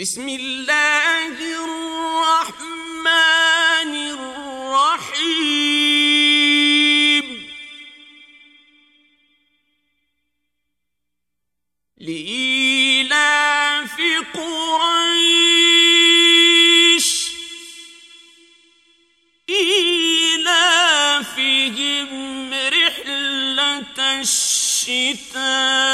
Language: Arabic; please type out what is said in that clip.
بسم الله الرحمن الرحيم. لإيلاف قريش. إيلافهم رحلة الشتاء.